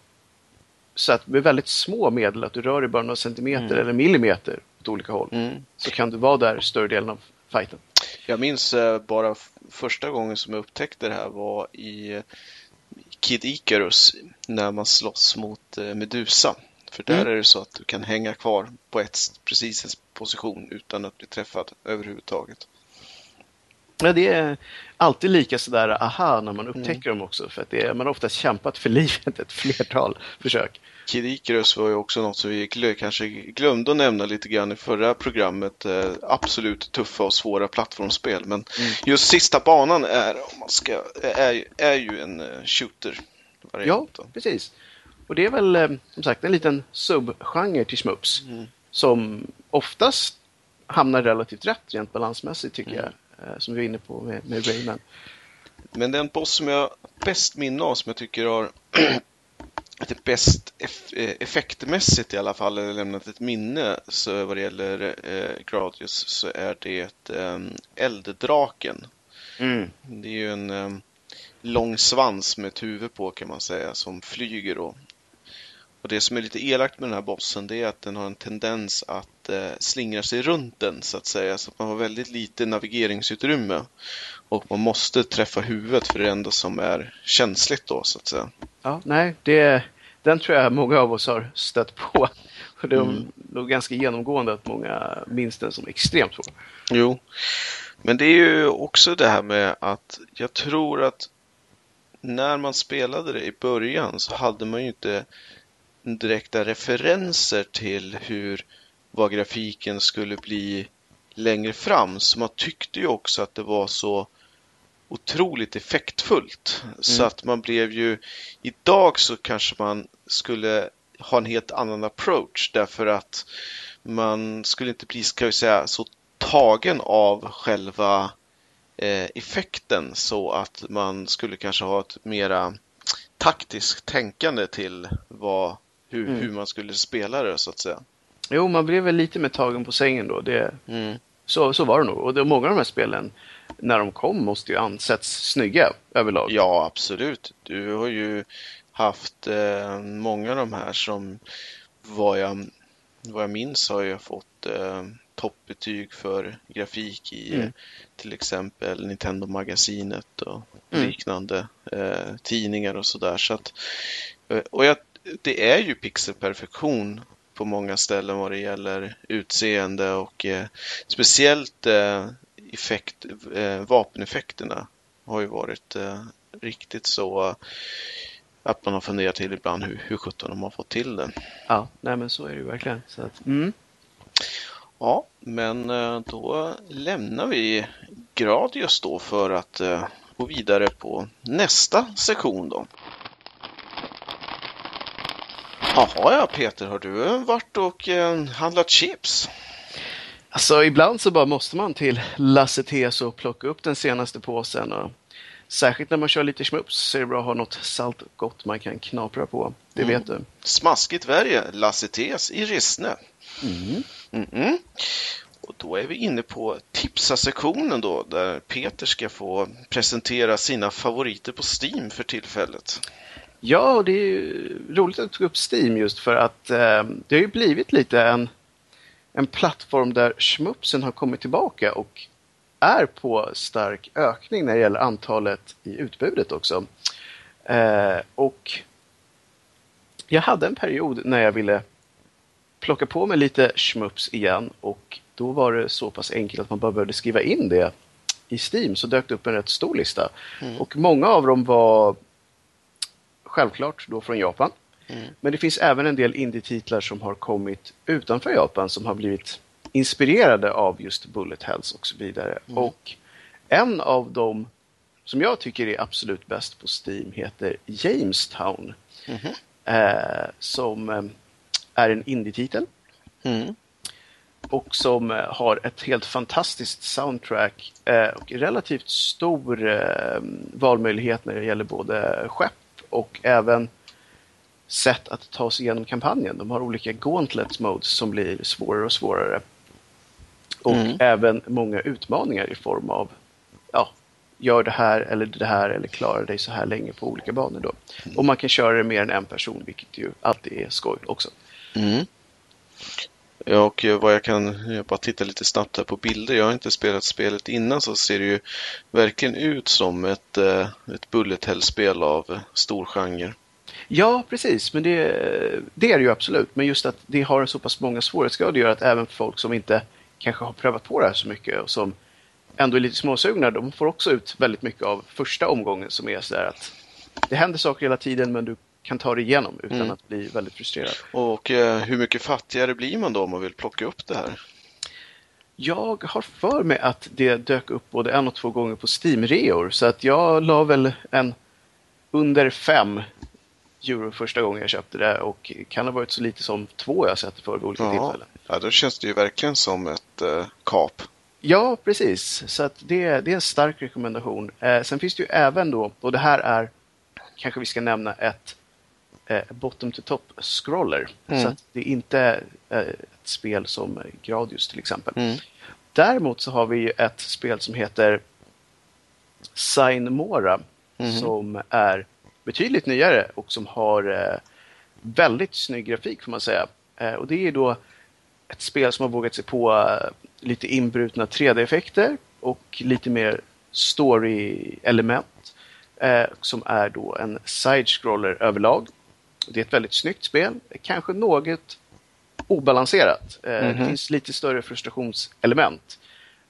så att med väldigt små medel, att du rör dig bara några centimeter mm. eller millimeter åt olika håll, mm. så kan du vara där större delen av fighten. Jag minns eh, bara första gången som jag upptäckte det här var i Kid Icarus när man slåss mot eh, Medusa. För där mm. är det så att du kan hänga kvar på ett, precis en position utan att bli träffad överhuvudtaget. Ja, det är alltid lika sådär aha när man upptäcker mm. dem också. För att det är, man har oftast kämpat för livet ett flertal försök. Kid Icarus var ju också något som vi kanske glömde att nämna lite grann i förra programmet. Eh, absolut tuffa och svåra plattformsspel. Men mm. just sista banan är, om man ska, är, är ju en uh, shooter. Ja, precis. Och det är väl eh, som sagt en liten subgenre till Smups. Mm. Som oftast hamnar relativt rätt rent balansmässigt tycker mm. jag. Eh, som vi var inne på med, med Rayman. Men den boss som jag bäst minns av som jag tycker har det bäst eff effektmässigt i alla fall, eller lämnat ett minne så vad det gäller eh, Gradius så är det eh, Elddraken. Mm. Det är ju en eh, lång svans med ett huvud på kan man säga som flyger och, och det som är lite elakt med den här bossen det är att den har en tendens att eh, slingra sig runt den så att säga så att man har väldigt lite navigeringsutrymme och man måste träffa huvudet för det är det enda som är känsligt då så att säga. Ja, nej, det, den tror jag många av oss har stött på. Och det är mm. nog ganska genomgående att många minns den som extremt svår. Jo, men det är ju också det här med att jag tror att när man spelade det i början så hade man ju inte direkta referenser till hur vad grafiken skulle bli längre fram. Så man tyckte ju också att det var så otroligt effektfullt. Mm. Så att man blev ju, idag så kanske man skulle ha en helt annan approach därför att man skulle inte bli, ska vi säga, så tagen av själva eh, effekten så att man skulle kanske ha ett mera taktiskt tänkande till vad, hur, mm. hur man skulle spela det så att säga. Jo, man blev väl lite med tagen på sängen då. Det, mm. så, så var det nog. Och det, många av de här spelen när de kom måste ju ansetts snygga överlag. Ja, absolut. Du har ju haft eh, många av de här som vad jag, vad jag minns har jag fått eh, toppbetyg för grafik i mm. till exempel Nintendo-magasinet och mm. liknande eh, tidningar och sådär. Så att, eh, och jag, det är ju pixelperfektion på många ställen vad det gäller utseende och eh, speciellt eh, effekt, eh, vapeneffekterna har ju varit eh, riktigt så att man har funderat till ibland hur, hur sjutton de har fått till det. Ja, nej men så är det ju verkligen. Så att, mm. Ja, men eh, då lämnar vi Gradius då för att eh, gå vidare på nästa sektion då. Jaha ja Peter, har du varit och eh, handlat chips? Alltså ibland så bara måste man till Lasse Tes och plocka upp den senaste påsen. Och särskilt när man kör lite schmups så är det bra att ha något salt och gott man kan knapra på. Det mm. vet du. Smaskigt värje, Lasse Tes i Rissne. Mm -mm. Och då är vi inne på tipsa-sektionen då, där Peter ska få presentera sina favoriter på Steam för tillfället. Ja, det är roligt att du tog upp Steam just för att eh, det har ju blivit lite en en plattform där schmupsen har kommit tillbaka och är på stark ökning när det gäller antalet i utbudet också. Eh, och jag hade en period när jag ville plocka på mig lite schmups igen och då var det så pass enkelt att man bara behövde skriva in det i Steam så dök det upp en rätt stor lista. Mm. Och många av dem var självklart då från Japan. Mm. Men det finns även en del indie-titlar som har kommit utanför Japan som har blivit inspirerade av just Bullet Hells och så vidare. Mm. Och en av dem som jag tycker är absolut bäst på Steam heter Jamestown. Mm. Eh, som eh, är en indie-titel. Mm. Och som eh, har ett helt fantastiskt soundtrack eh, och relativt stor eh, valmöjlighet när det gäller både skepp och även sätt att ta sig igenom kampanjen. De har olika gauntlet modes som blir svårare och svårare. Och mm. även många utmaningar i form av ja, gör det här eller det här eller klara dig så här länge på olika banor. Då. Och man kan köra det mer än en person, vilket ju alltid är skoj också. Mm. Ja, och vad jag kan, jag bara titta lite snabbt här på bilder. Jag har inte spelat spelet innan så ser det ju verkligen ut som ett, eh, ett bullet hell-spel av stor genre. Ja, precis. Men det, det är det ju absolut. Men just att det har så pass många svårighetsgrader gör att även folk som inte kanske har prövat på det här så mycket och som ändå är lite småsugna, de får också ut väldigt mycket av första omgången som är sådär att det händer saker hela tiden men du kan ta dig igenom utan mm. att bli väldigt frustrerad. Och eh, hur mycket fattigare blir man då om man vill plocka upp det här? Jag har för mig att det dök upp både en och två gånger på Steam-reor så att jag la väl en under fem euro första gången jag köpte det och kan ha varit så lite som två jag sett det för vid olika ja. tillfällen. Ja, då känns det ju verkligen som ett eh, kap. Ja, precis. Så att det, det är en stark rekommendation. Eh, sen finns det ju även då, och det här är, kanske vi ska nämna ett eh, bottom to top scroller. Mm. Så att det är inte eh, ett spel som Gradius till exempel. Mm. Däremot så har vi ju ett spel som heter Sign Mora mm. som är betydligt nyare och som har eh, väldigt snygg grafik får man säga. Eh, och det är då ett spel som har vågat sig på eh, lite inbrutna 3D-effekter och lite mer story-element. Eh, som är då en side-scroller överlag. Det är ett väldigt snyggt spel, kanske något obalanserat. Mm -hmm. Det mhm. finns lite större frustrationselement.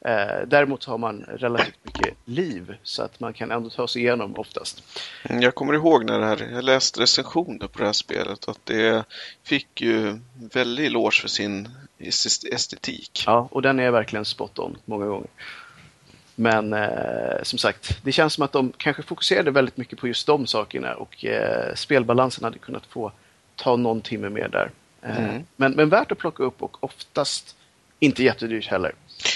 Eh, däremot har man relativt mycket liv så att man kan ändå ta sig igenom oftast. Mm, jag kommer ihåg när det här, jag läste recensioner på det här spelet att det fick ju väldigt eloge för sin estetik. Ja, och den är verkligen spot on många gånger. Men eh, som sagt, det känns som att de kanske fokuserade väldigt mycket på just de sakerna och eh, spelbalansen hade kunnat få ta någon timme mer där. Eh, mm. men, men värt att plocka upp och oftast inte jättedyrt heller.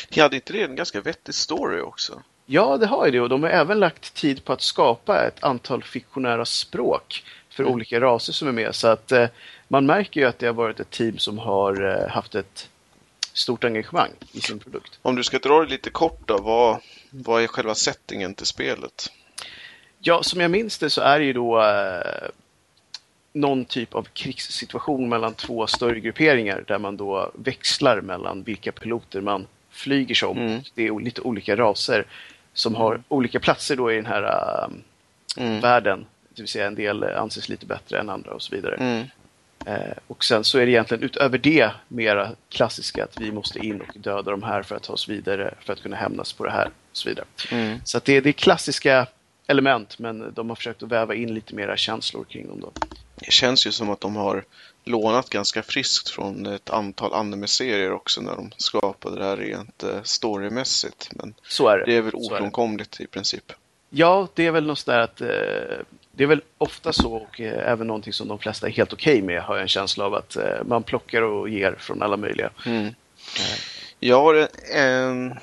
Ja, hade inte det en ganska vettig story också? Ja, det har ju det och de har även lagt tid på att skapa ett antal fiktionära språk för mm. olika raser som är med. Så att eh, man märker ju att det har varit ett team som har eh, haft ett stort engagemang i sin produkt. Om du ska dra det lite kort då, vad, vad är själva settingen till spelet? Ja, som jag minns det så är det ju då eh, någon typ av krigssituation mellan två större grupperingar där man då växlar mellan vilka piloter man flyger som. Mm. Det är lite olika raser som har mm. olika platser då i den här uh, mm. världen. Det vill säga en del anses lite bättre än andra och så vidare. Eh, och sen så är det egentligen utöver det mera klassiska att vi måste in och döda de här för att ta oss vidare för att kunna hämnas på det här och så vidare. Mm. Så det, det är klassiska element men de har försökt att väva in lite mera känslor kring dem. Då. Det känns ju som att de har lånat ganska friskt från ett antal anime-serier också när de skapade det här rent eh, storymässigt. Men så är det. det är väl ofrånkomligt i princip. Ja, det är väl något sådär att eh, det är väl ofta så och eh, även någonting som de flesta är helt okej okay med har jag en känsla av att eh, man plockar och ger från alla möjliga. Mm. Eh. Jag har en,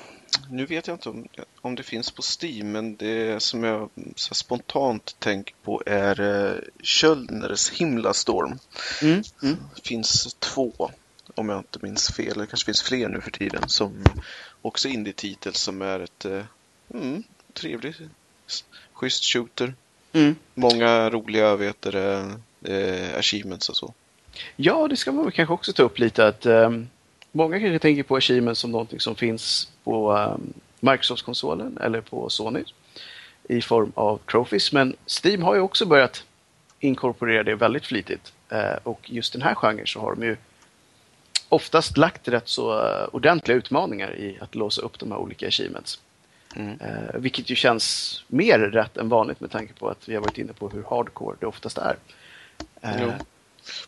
nu vet jag inte om, om det finns på Steam, men det som jag spontant tänker på är uh, Kjöldners Himlastorm. Mm. Mm. Det finns två, om jag inte minns fel. Det kanske finns fler nu för tiden, som också indie-titel som är ett uh, mm, trevligt, schysst shooter. Mm. Många roliga vet du, eh, achievements och så. Ja, det ska man kanske också ta upp lite. att eh, Många kanske tänker på achievements som någonting som finns på um, Microsoft-konsolen eller på Sony i form av trophies. Men Steam har ju också börjat inkorporera det väldigt flitigt. Eh, och just den här genren så har de ju oftast lagt rätt så uh, ordentliga utmaningar i att låsa upp de här olika achievements. Mm. Eh, vilket ju känns mer rätt än vanligt med tanke på att vi har varit inne på hur hardcore det oftast är. Eh,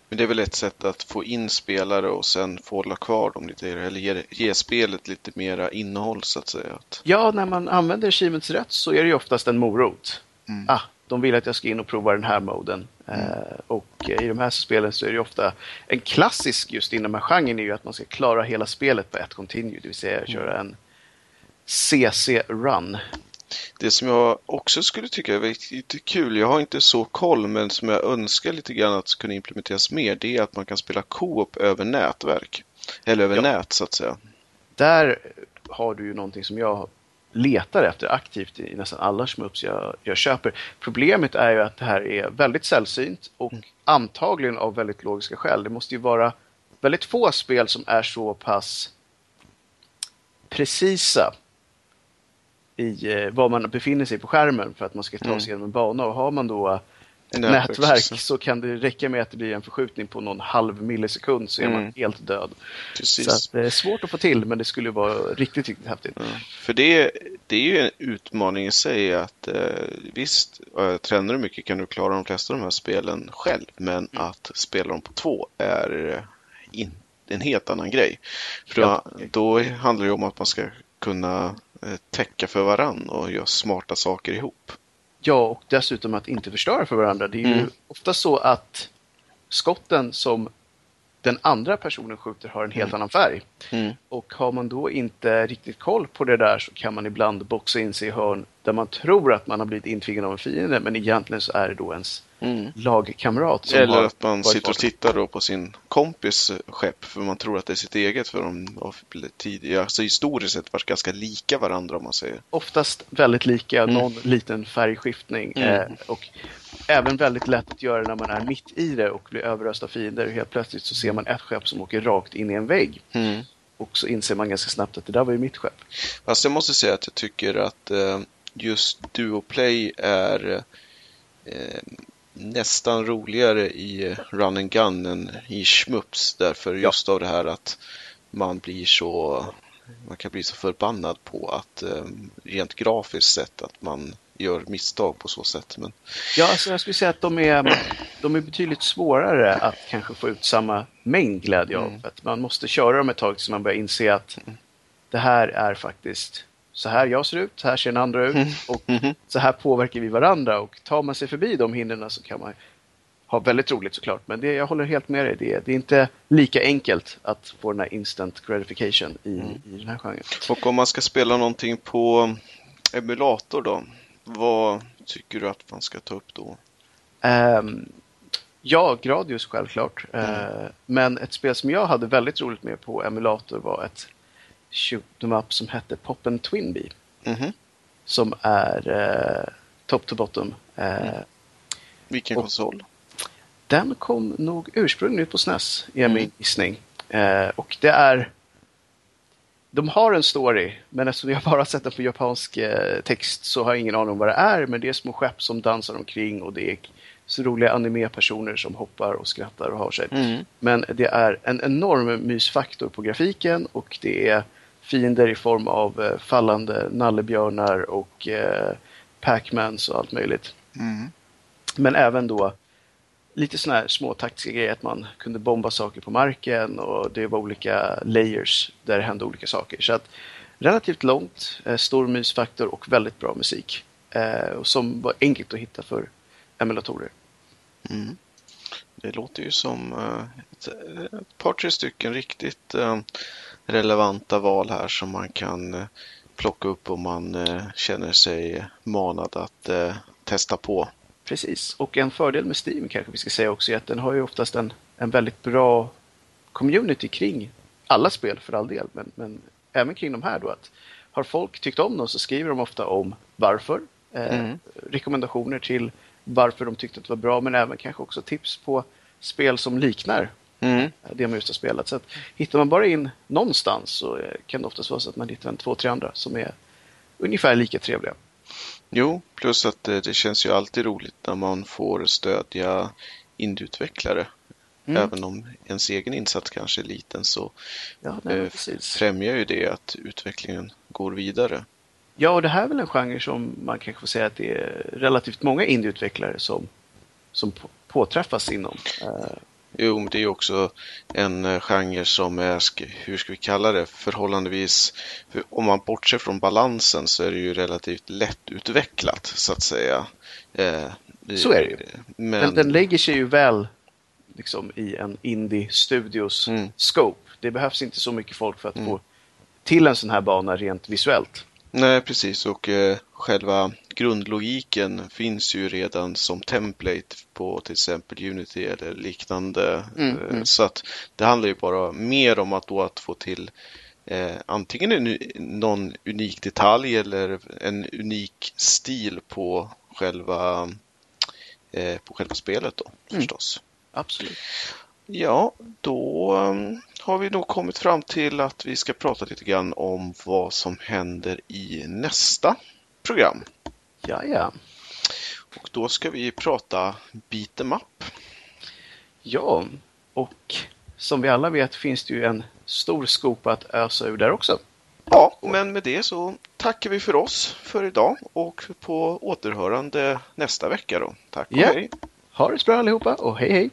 Men det är väl ett sätt att få in spelare och sen få hålla kvar dem lite, eller ge, ge spelet lite mera innehåll så att säga. Ja, när man använder achievements rätt så är det ju oftast en morot. Mm. Ah, de vill att jag ska in och prova den här moden. Mm. Eh, och i de här spelen så är det ofta en klassisk just inom den här genren är ju att man ska klara hela spelet på ett continue, det vill säga mm. köra en CC-run. Det som jag också skulle tycka är lite kul, jag har inte så koll, men som jag önskar lite grann att kunna implementeras mer, det är att man kan spela co-op över nätverk. Eller över ja. nät så att säga. Där har du ju någonting som jag letar efter aktivt i nästan alla smups jag, jag köper. Problemet är ju att det här är väldigt sällsynt och mm. antagligen av väldigt logiska skäl. Det måste ju vara väldigt få spel som är så pass precisa i eh, var man befinner sig på skärmen för att man ska ta sig mm. igenom en bana. Och har man då nätverk, nätverk så kan det räcka med att det blir en förskjutning på någon halv millisekund så är mm. man helt död. Precis. Så att, det är svårt att få till men det skulle vara riktigt, riktigt häftigt. Ja. För det, det är ju en utmaning i sig att eh, visst, äh, tränar du mycket kan du klara de flesta av de här spelen själv men mm. att spela dem på två är eh, in, en helt annan grej. För då, då handlar det om att man ska kunna Eh, täcka för varann och göra smarta saker ihop. Ja, och dessutom att inte förstöra för varandra. Det är mm. ju ofta så att skotten som den andra personen skjuter har en helt mm. annan färg. Mm. Och har man då inte riktigt koll på det där så kan man ibland boxa in sig i hörn där man tror att man har blivit intvingad av en fiende men egentligen så är det då ens mm. lagkamrat. Eller att man sitter och tittar då på sin kompis skepp för man tror att det är sitt eget för de har tidigare, alltså historiskt sett varit ganska lika varandra om man säger. Oftast väldigt lika, mm. någon liten färgskiftning. Mm. Eh, och även väldigt lätt att göra när man är mitt i det och blir överöst av fiender. Helt plötsligt så ser man ett skepp som åker rakt in i en vägg. Mm. Och så inser man ganska snabbt att det där var ju mitt skepp. Fast jag måste säga att jag tycker att eh, just Duoplay är eh, nästan roligare i Run and Gun än i Schmups. Därför just av det här att man blir så man kan bli så förbannad på att eh, rent grafiskt sett att man gör misstag på så sätt. Men... Ja, alltså jag skulle säga att de är, de är betydligt svårare att kanske få ut samma mängd glädje av. Mm. Man måste köra dem ett tag tills man börjar inse att mm. det här är faktiskt så här jag ser ut, så här ser den andra ut mm. och mm. så här påverkar vi varandra. Och tar man sig förbi de hindren så kan man ha väldigt roligt såklart. Men det, jag håller helt med dig. Det, det är inte lika enkelt att få den här instant gratification i, mm. i den här genren. Och om man ska spela någonting på emulator då? Vad tycker du att man ska ta upp då? Um, ja, Gradius självklart. Mm. Uh, men ett spel som jag hade väldigt roligt med på emulator var ett shoot'em up som hette Poppen Twinbee. Mm. Som är uh, top to bottom. Uh, mm. Vilken konsol? Den kom nog ursprungligen på SNES, är min mm. gissning. Uh, och det är de har en story, men eftersom jag bara sett den på japansk eh, text så har jag ingen aning om vad det är. Men det är små skepp som dansar omkring och det är så roliga animepersoner som hoppar och skrattar och har sig. Mm. Men det är en enorm mysfaktor på grafiken och det är fiender i form av eh, fallande nallebjörnar och eh, Pac-Mans och allt möjligt. Mm. Men även då lite sådana här små taktiska grejer, att man kunde bomba saker på marken och det var olika layers där det hände olika saker. Så att relativt långt, eh, stor mysfaktor och väldigt bra musik. Eh, som var enkelt att hitta för emulatorer. Mm. Det låter ju som ett, ett par, tre stycken riktigt eh, relevanta val här som man kan plocka upp om man känner sig manad att testa på. Precis, och en fördel med Steam kanske vi ska säga också är att den har ju oftast en, en väldigt bra community kring alla spel för all del, men, men även kring de här då. att Har folk tyckt om dem så skriver de ofta om varför, eh, mm. rekommendationer till varför de tyckte att det var bra, men även kanske också tips på spel som liknar mm. det man just har spelat. Så att, hittar man bara in någonstans så eh, kan det oftast vara så att man hittar en två, tre andra som är ungefär lika trevliga. Jo, plus att det, det känns ju alltid roligt när man får stödja indieutvecklare. Mm. Även om ens egen insats kanske är liten så ja, nej, eh, främjar ju det att utvecklingen går vidare. Ja, och det här är väl en genre som man kanske får säga att det är relativt många indieutvecklare som, som påträffas inom. Jo, men det är också en eh, genre som är, hur ska vi kalla det, förhållandevis, för om man bortser från balansen så är det ju relativt lättutvecklat så att säga. Eh, Så är det ju. Men, Den, den lägger sig ju väl liksom, i en indie-studios Mm. scope. Det behövs inte så mycket folk för att Mm. få till en sån här bana rent visuellt. Nej, precis. Och eh, själva grundlogiken finns ju redan som template på till exempel Unity eller liknande. Mm, Eh, mm. Så att det handlar ju bara mer om att då att få till eh, antingen en, någon unik detalj eller en unik stil på själva, eh, på själva spelet då Mm. förstås. Absolut. Ja, då um, har vi nog kommit fram till att vi ska prata lite grann om vad som händer i nästa program. Ja, ja. Och då ska vi prata beat em up. Ja, och som vi alla vet finns det ju en stor skopa att ösa ur där också. Ja, men med det så tackar vi för oss för idag och på återhörande nästa vecka då. Tack och Ja. hej! Ha det så bra allihopa och hej hej!